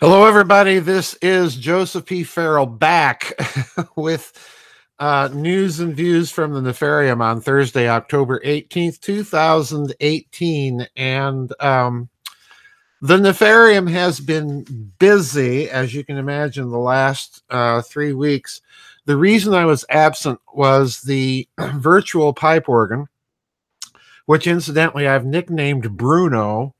Hello, everybody. This is Joseph P. Farrell back with uh, news and views from the Nefarium on Thursday, October 18th, 2018. And um, the Nefarium has been busy, as you can imagine, the last uh, three weeks. The reason I was absent was the virtual pipe organ, which incidentally I've nicknamed Bruno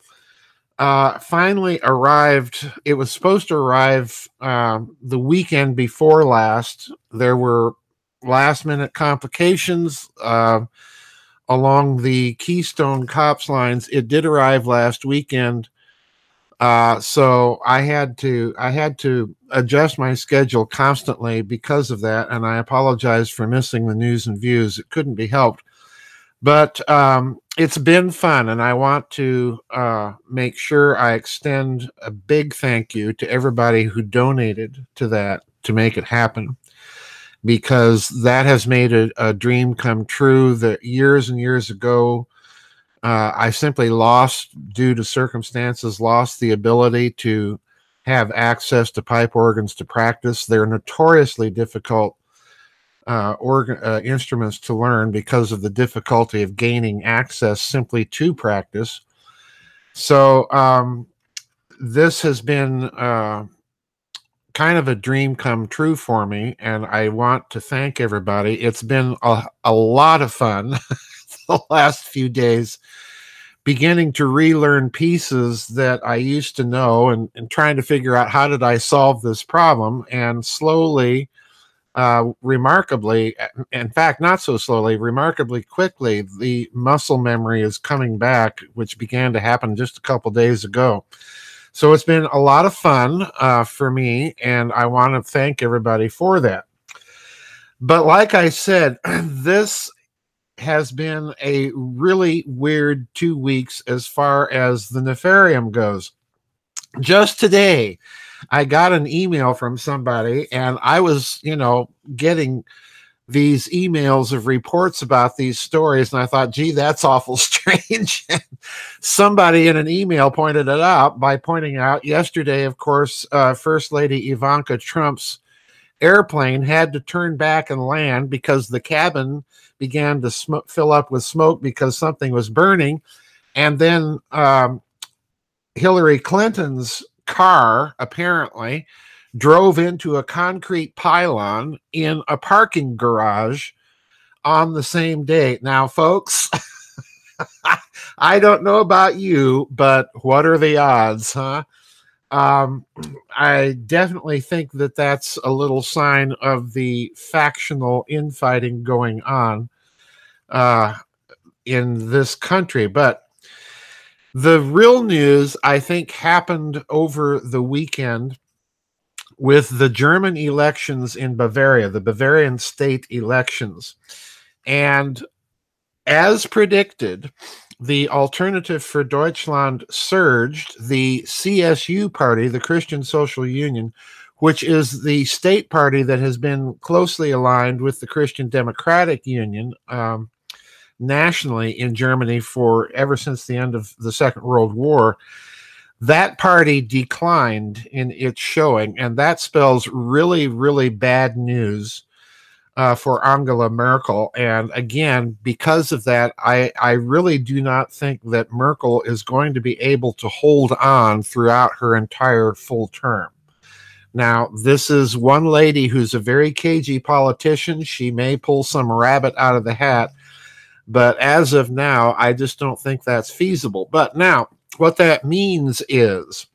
uh, finally arrived. It was supposed to arrive um, the weekend before last. There were last minute complications uh, along the Keystone Cops lines. It did arrive last weekend. Uh, so I had to I had to adjust my schedule constantly because of that, and I apologize for missing the news and views. It couldn't be helped. But um, it's been fun, and I want to uh, make sure I extend a big thank you to everybody who donated to that to make it happen, because that has made a, a dream come true. That years and years ago, uh, I simply lost, due to circumstances, lost the ability to have access to pipe organs to practice. They're notoriously difficult uh, organ, uh, instruments to learn because of the difficulty of gaining access simply to practice. So um, this has been uh, kind of a dream come true for me, and I want to thank everybody. It's been a, a lot of fun the last few days. Beginning to relearn pieces that I used to know and, and trying to figure out how did I solve this problem. And slowly, uh, remarkably, in fact, not so slowly, remarkably quickly, the muscle memory is coming back, which began to happen just a couple days ago. So it's been a lot of fun uh, for me, and I want to thank everybody for that. But like I said, this has been a really weird two weeks as far as the Nefarium goes. Just today, I got an email from somebody, and I was, you know, getting these emails of reports about these stories, and I thought, gee, that's awful strange. somebody in an email pointed it out by pointing out yesterday, of course, uh, First Lady Ivanka Trump's airplane had to turn back and land because the cabin began to sm- fill up with smoke because something was burning. And then um, Hillary Clinton's car apparently drove into a concrete pylon in a parking garage on the same day. Now, folks, I don't know about you, but what are the odds, huh? Um, I definitely think that that's a little sign of the factional infighting going on uh, in this country. But the real news, I think, happened over the weekend with the German elections in Bavaria, the Bavarian state elections. And as predicted, the Alternative for Deutschland surged. The CSU party, the Christian Social Union, which is the state party that has been closely aligned with the Christian Democratic Union, um, nationally in Germany for ever since the end of the Second World War. That party declined in its showing, and that spells really, really bad news uh, for Angela Merkel. And again, because of that, I, I really do not think that Merkel is going to be able to hold on throughout her entire full term. Now, this is one lady who's a very cagey politician. She may pull some rabbit out of the hat, but as of now, I just don't think that's feasible. But now, what that means is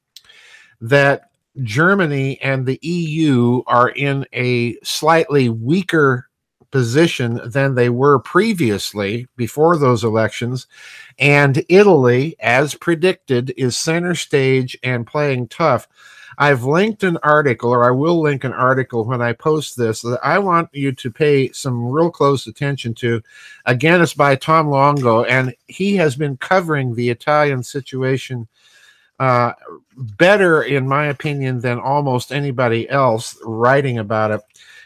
that Germany and the EU are in a slightly weaker position than they were previously before those elections. And Italy, as predicted, is center stage and playing tough. I've linked an article, or I will link an article when I post this that I want you to pay some real close attention to. Again, it's by Tom Luongo, and he has been covering the Italian situation uh, better, in my opinion, than almost anybody else writing about it.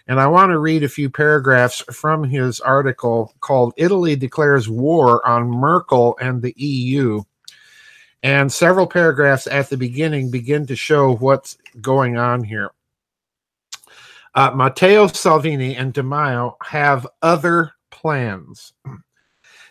And I want to read a few paragraphs from his article called Italy Declares War on Merkel and the EU. And several paragraphs at the beginning begin to show what's going on here. Uh, Matteo Salvini and Di Maio have other plans.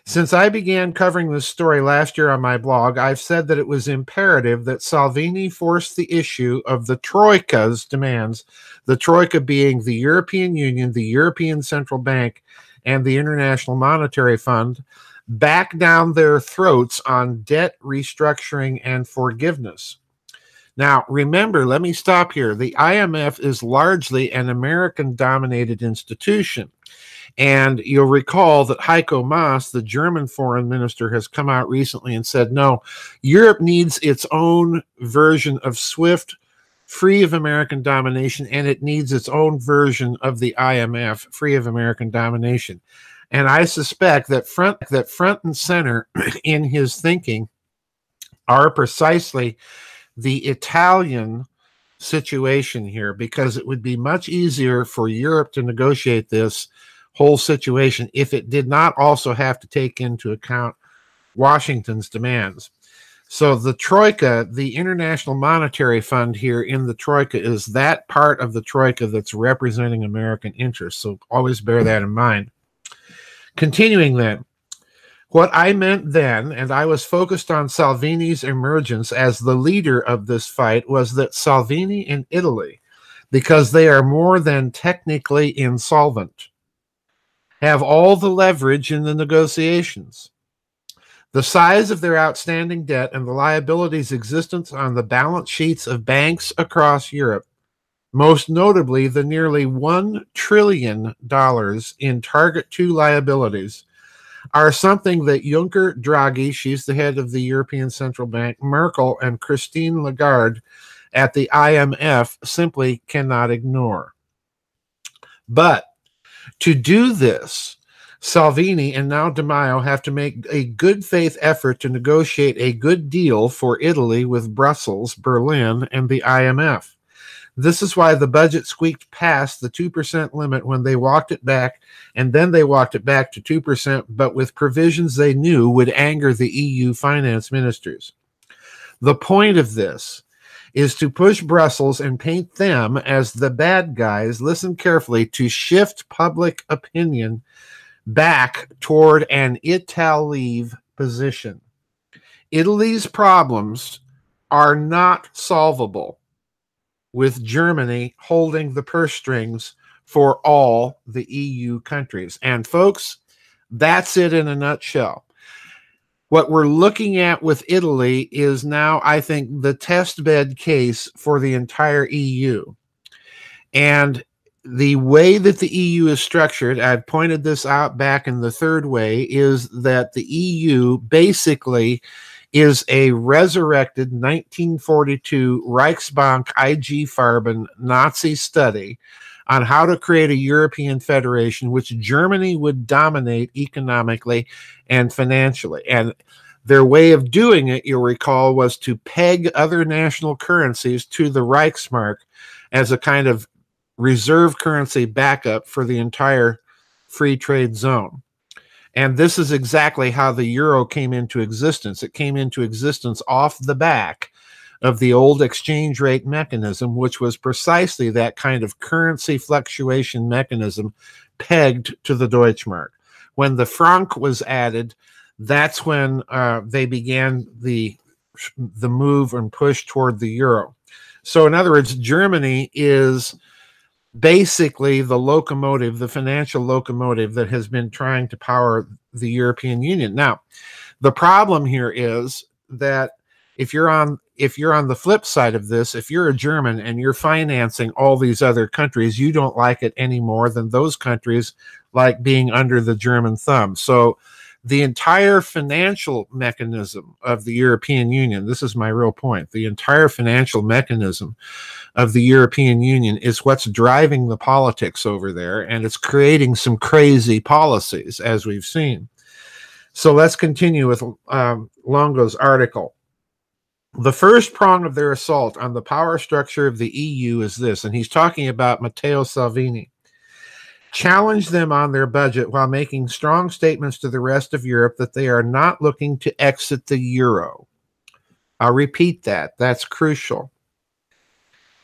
Since I began covering this story last year on my blog, I've said that it was imperative that Salvini force the issue of the Troika's demands, the Troika being the European Union, the European Central Bank, and the International Monetary Fund, back down their throats on debt restructuring and forgiveness. Now, remember, let me stop here. The IMF is largely an American dominated institution. And you'll recall that Heiko Maas, the German foreign minister, has come out recently and said, no, Europe needs its own version of SWIFT, free of American domination, and it needs its own version of the IMF, free of American domination. And I suspect that front that front and center in his thinking are precisely the Italian situation here, because it would be much easier for Europe to negotiate this whole situation if it did not also have to take into account Washington's demands. So the Troika, the International Monetary Fund here in the Troika, is that part of the Troika that's representing American interests. So always bear that in mind. Continuing then, what I meant then, and I was focused on Salvini's emergence as the leader of this fight, was that Salvini in Italy, because they are more than technically insolvent, have all the leverage in the negotiations. The size of their outstanding debt and the liabilities existence on the balance sheets of banks across Europe, most notably the nearly $1 trillion in Target 2 liabilities, are something that Juncker, Draghi, she's the head of the European Central Bank, Merkel, and Christine Lagarde at the IMF simply cannot ignore. But to do this, Salvini and now Di Maio have to make a good faith effort to negotiate a good deal for Italy with Brussels, Berlin, and the IMF. This is why the budget squeaked past the 2% limit when they walked it back, and then they walked it back to 2%, but with provisions they knew would anger the EU finance ministers. The point of this is to push Brussels and paint them as the bad guys, listen carefully, to shift public opinion back toward an Ital position. Italy's problems are not solvable with Germany holding the purse strings for all the EU countries. And folks, that's it in a nutshell what we're looking at with Italy is now, I think, the test bed case for the entire EU. And the way that the EU is structured, I've pointed this out back in the third way, is that the EU basically is a resurrected 1942 Reichsbank IG Farben Nazi study on how to create a European federation, which Germany would dominate economically and financially. And their way of doing it, you'll recall, was to peg other national currencies to the Reichsmark as a kind of reserve currency backup for the entire free trade zone. And this is exactly how the euro came into existence. It came into existence off the back of the old exchange rate mechanism, which was precisely that kind of currency fluctuation mechanism pegged to the Deutschmark. When the franc was added, that's when uh, they began the the move and push toward the euro. So, in other words, Germany is basically the locomotive, the financial locomotive that has been trying to power the European Union. Now, the problem here is that if you're on if you're on the flip side of this, if you're a German and you're financing all these other countries, you don't like it any more than those countries like being under the German thumb. So the entire financial mechanism of the European Union, this is my real point, the entire financial mechanism of the European Union is what's driving the politics over there, and it's creating some crazy policies, as we've seen. So let's continue with um, Luongo's article. The first prong of their assault on the power structure of the EU is this, and he's talking about Matteo Salvini. Challenge them on their budget while making strong statements to the rest of Europe that they are not looking to exit the euro. I'll repeat that. That's crucial.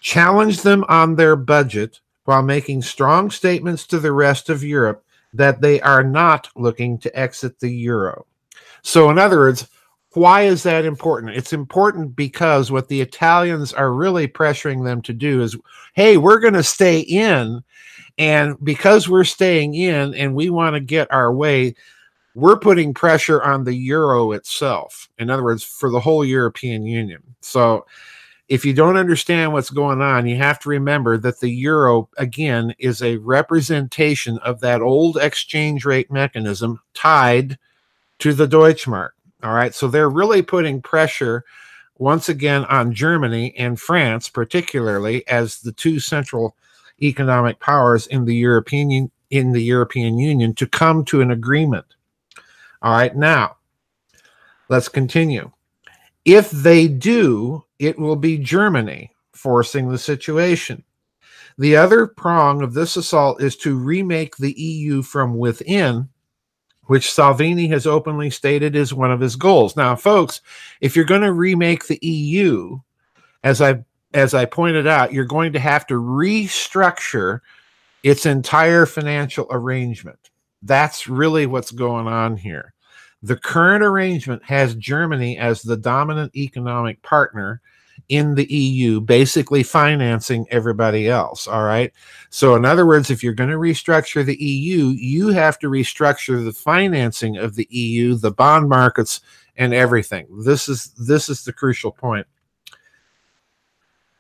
Challenge them on their budget while making strong statements to the rest of Europe that they are not looking to exit the euro. So, in other words, why is that important? It's important because what the Italians are really pressuring them to do is hey, we're going to stay in. And because we're staying in and we want to get our way, we're putting pressure on the euro itself. In other words, for the whole European Union. So, if you don't understand what's going on, you have to remember that the euro, again, is a representation of that old exchange rate mechanism tied to the Deutschmark. All right. So they're really putting pressure once again on Germany and France, particularly as the two central economic powers in the European in the European Union to come to an agreement. All right. Now, let's continue. If they do, it will be Germany forcing the situation. The other prong of this assault is to remake the EU from within which Salvini has openly stated is one of his goals. Now, folks, if you're going to remake the EU, as I as I pointed out, you're going to have to restructure its entire financial arrangement. That's really what's going on here. The current arrangement has Germany as the dominant economic partner in the EU, basically financing everybody else. All right. So, in other words, if you're going to restructure the EU, you have to restructure the financing of the EU, the bond markets, and everything. This is this is the crucial point.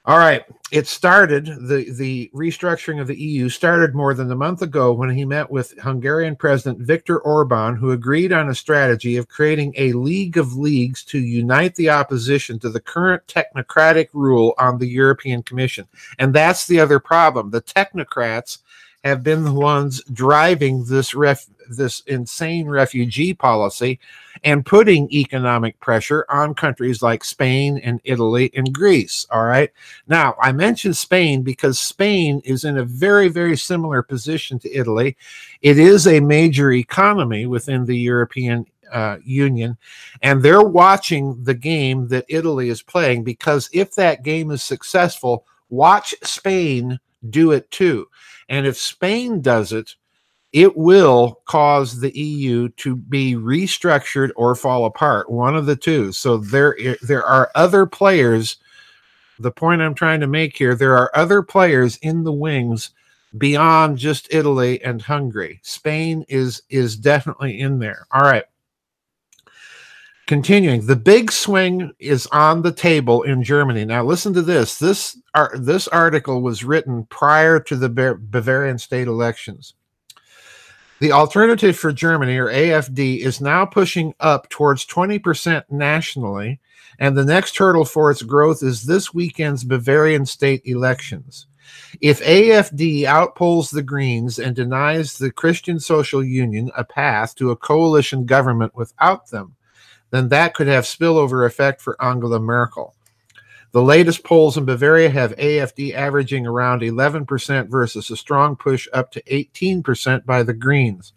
All right, it started the the restructuring of the EU started more than a month ago when he met with Hungarian President Viktor Orban, who agreed on a strategy of creating a league of leagues to unite the opposition to the current technocratic rule on the European Commission. And that's the other problem. The technocrats have been the ones driving this ref, this insane refugee policy and putting economic pressure on countries like Spain and Italy and Greece. All right. Now, I mentioned Spain because Spain is in a very, very similar position to Italy. It is a major economy within the European uh, Union, and they're watching the game that Italy is playing because if that game is successful, watch Spain do it too. And if Spain does it, it will cause the EU to be restructured or fall apart, one of the two. So there, there are other players. The point I'm trying to make here, there are other players in the wings beyond just Italy and Hungary. Spain is is definitely in there. All right. Continuing, the big swing is on the table in Germany. Now, listen to this. This, this article was written prior to the Bavarian state elections. The alternative for Germany, or AFD, is now pushing up towards 20% nationally, and the next hurdle for its growth is this weekend's Bavarian state elections. If AFD outpolls the Greens and denies the Christian Social Union a path to a coalition government without them, then that could have spillover effect for Angela Merkel. The latest polls in Bavaria have AFD averaging around 11% versus a strong push up to 18% by the Greens.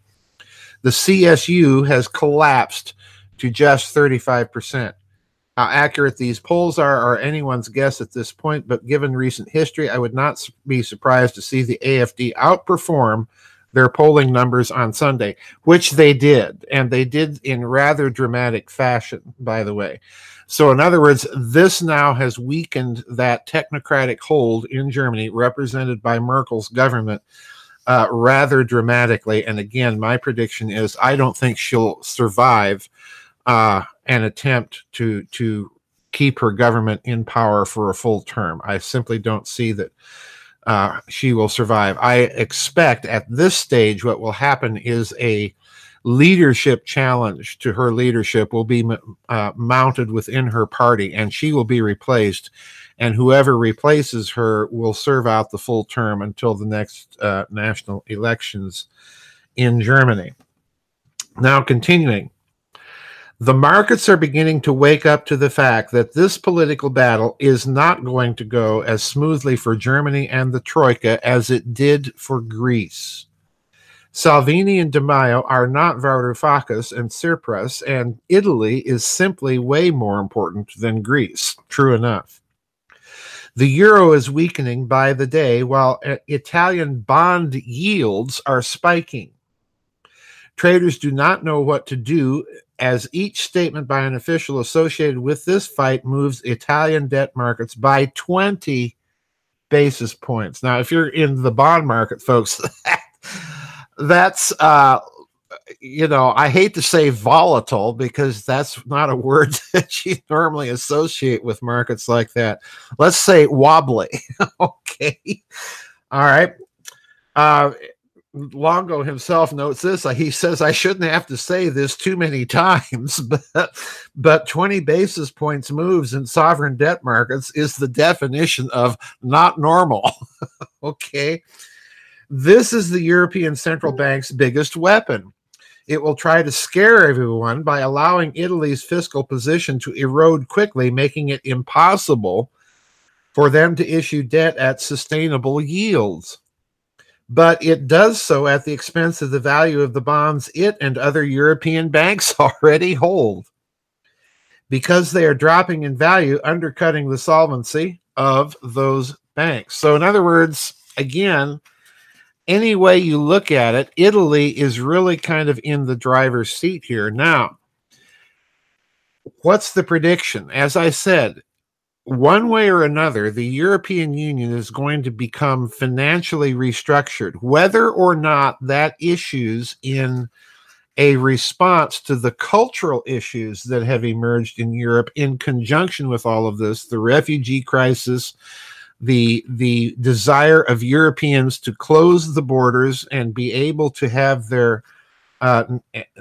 The CSU has collapsed to just 35%. How accurate these polls are are anyone's guess at this point, but given recent history, I would not be surprised to see the AFD outperform their polling numbers on Sunday, which they did, and they did in rather dramatic fashion, by the way. So, in other words, this now has weakened that technocratic hold in Germany, represented by Merkel's government, uh, rather dramatically. And again, my prediction is I don't think she'll survive uh, an attempt to to keep her government in power for a full term. I simply don't see that uh, she will survive. I expect at this stage what will happen is a leadership challenge to her leadership will be uh, mounted within her party and she will be replaced and whoever replaces her will serve out the full term until the next uh, national elections in germany now continuing the markets are beginning to wake up to the fact that this political battle is not going to go as smoothly for Germany and the Troika as it did for Greece. Salvini and Di Maio are not Varoufakis and Tsipras, and Italy is simply way more important than Greece. True enough. The euro is weakening by the day, while uh, Italian bond yields are spiking. Traders do not know what to do as each statement by an official associated with this fight moves Italian debt markets by 20 basis points. Now, if you're in the bond market, folks, that's uh you know, I hate to say volatile because that's not a word that you normally associate with markets like that. Let's say wobbly. okay. All right. Uh, Luongo himself notes this. Uh, he says, I shouldn't have to say this too many times, but, but 20 basis points moves in sovereign debt markets is the definition of not normal. okay. This is the European Central Bank's biggest weapon. It will try to scare everyone by allowing Italy's fiscal position to erode quickly, making it impossible for them to issue debt at sustainable yields but it does so at the expense of the value of the bonds it and other European banks already hold. Because they are dropping in value, undercutting the solvency of those banks. So, in other words, again, any way you look at it, Italy is really kind of in the driver's seat here. Now, what's the prediction? As I said, one way or another, the European Union is going to become financially restructured, whether or not that issues in a response to the cultural issues that have emerged in Europe in conjunction with all of this, the refugee crisis, the the desire of Europeans to close the borders and be able to have their uh,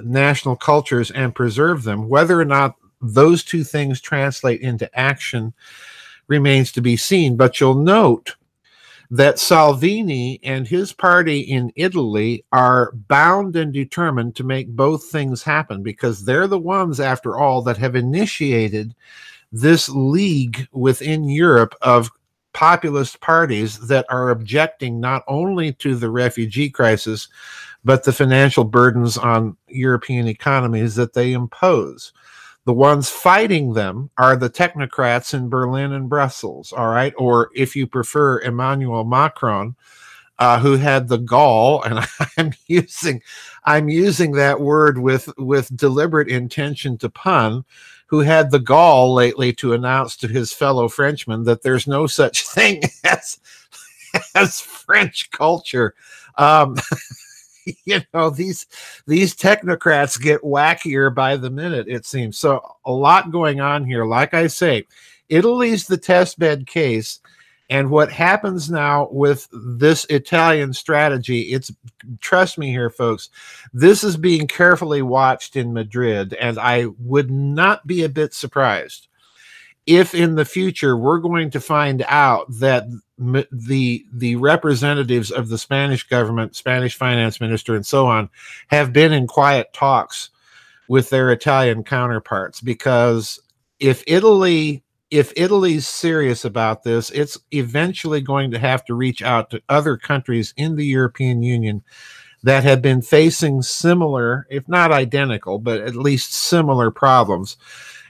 national cultures and preserve them, whether or not those two things translate into action remains to be seen. But you'll note that Salvini and his party in Italy are bound and determined to make both things happen because they're the ones, after all, that have initiated this league within Europe of populist parties that are objecting not only to the refugee crisis, but the financial burdens on European economies that they impose. The ones fighting them are the technocrats in Berlin and Brussels, all right? Or if you prefer, Emmanuel Macron, uh, who had the gall, and I'm using I'm using that word with with deliberate intention to pun, who had the gall lately to announce to his fellow Frenchmen that there's no such thing as as French culture. Um, you know these these technocrats get wackier by the minute it seems. So a lot going on here. Like i say italy's the test bed case and what happens now with this italian strategy it's trust me here folks this is being carefully watched in madrid and i would not be a bit surprised if in the future we're going to find out that the the representatives of the Spanish government, Spanish finance minister, and so on, have been in quiet talks with their Italian counterparts, because if Italy if Italy's serious about this, it's eventually going to have to reach out to other countries in the European Union that have been facing similar, if not identical, but at least similar problems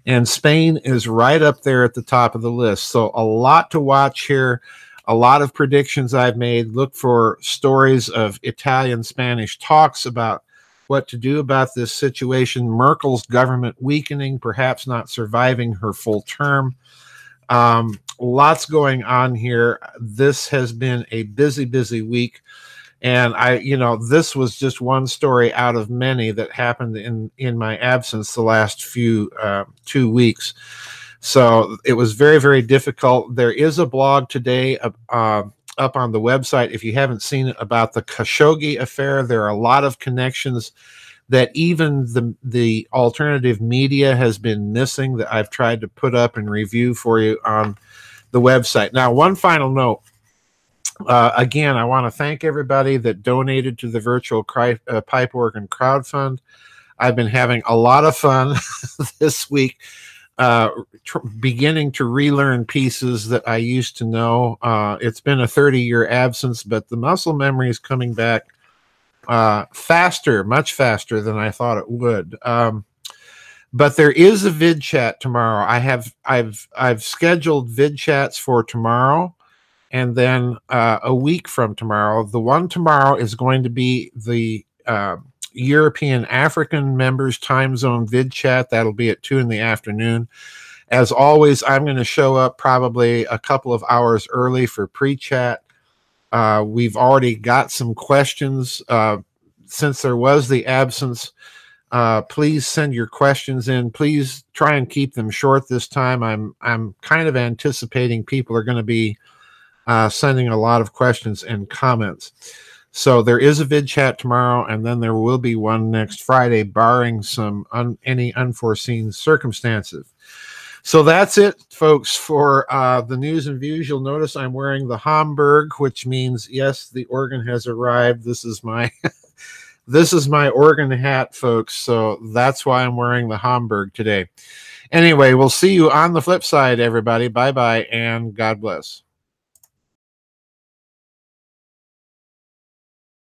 and Spain is right up there at the top of the list. So a lot to watch here. A lot of predictions I've made. Look for stories of Italian Spanish talks about what to do about this situation. Merkel's government weakening, perhaps not surviving her full term. Um, lots going on here. This has been a busy, busy week and i you know this was just one story out of many that happened in in my absence the last few uh, two weeks so it was very very difficult. There is a blog today uh, up on the website. If you haven't seen it about the khashoggi affair there are a lot of connections that even the the alternative media has been missing that i've tried to put up and review for you on the website. Now one final note. Uh, again, I want to thank everybody that donated to the virtual uh, pipe organ crowd fund. I've been having a lot of fun this week, uh, tr- beginning to relearn pieces that I used to know. Uh, it's been a 30 year absence, but the muscle memory is coming back uh, faster, much faster than I thought it would. Um, but there is a vid chat tomorrow. I have I've I've scheduled vid chats for tomorrow, and then uh, a week from tomorrow. The one tomorrow is going to be the uh, European African members time zone vid chat. That'll be at two in the afternoon. As always, I'm going to show up probably a couple of hours early for pre chat. Uh, we've already got some questions uh, since there was the absence. Uh, please send your questions in. Please try and keep them short this time. I'm I'm kind of anticipating people are going to be uh, sending a lot of questions and comments. So there is a vid chat tomorrow, and then there will be one next Friday, barring some un, any unforeseen circumstances. So that's it, folks, for uh, the news and views. You'll notice I'm wearing the Homburg, which means yes, the organ has arrived. This is my this is my organ hat, folks. So that's why I'm wearing the Homburg today. Anyway, we'll see you on the flip side, everybody. Bye bye, and God bless.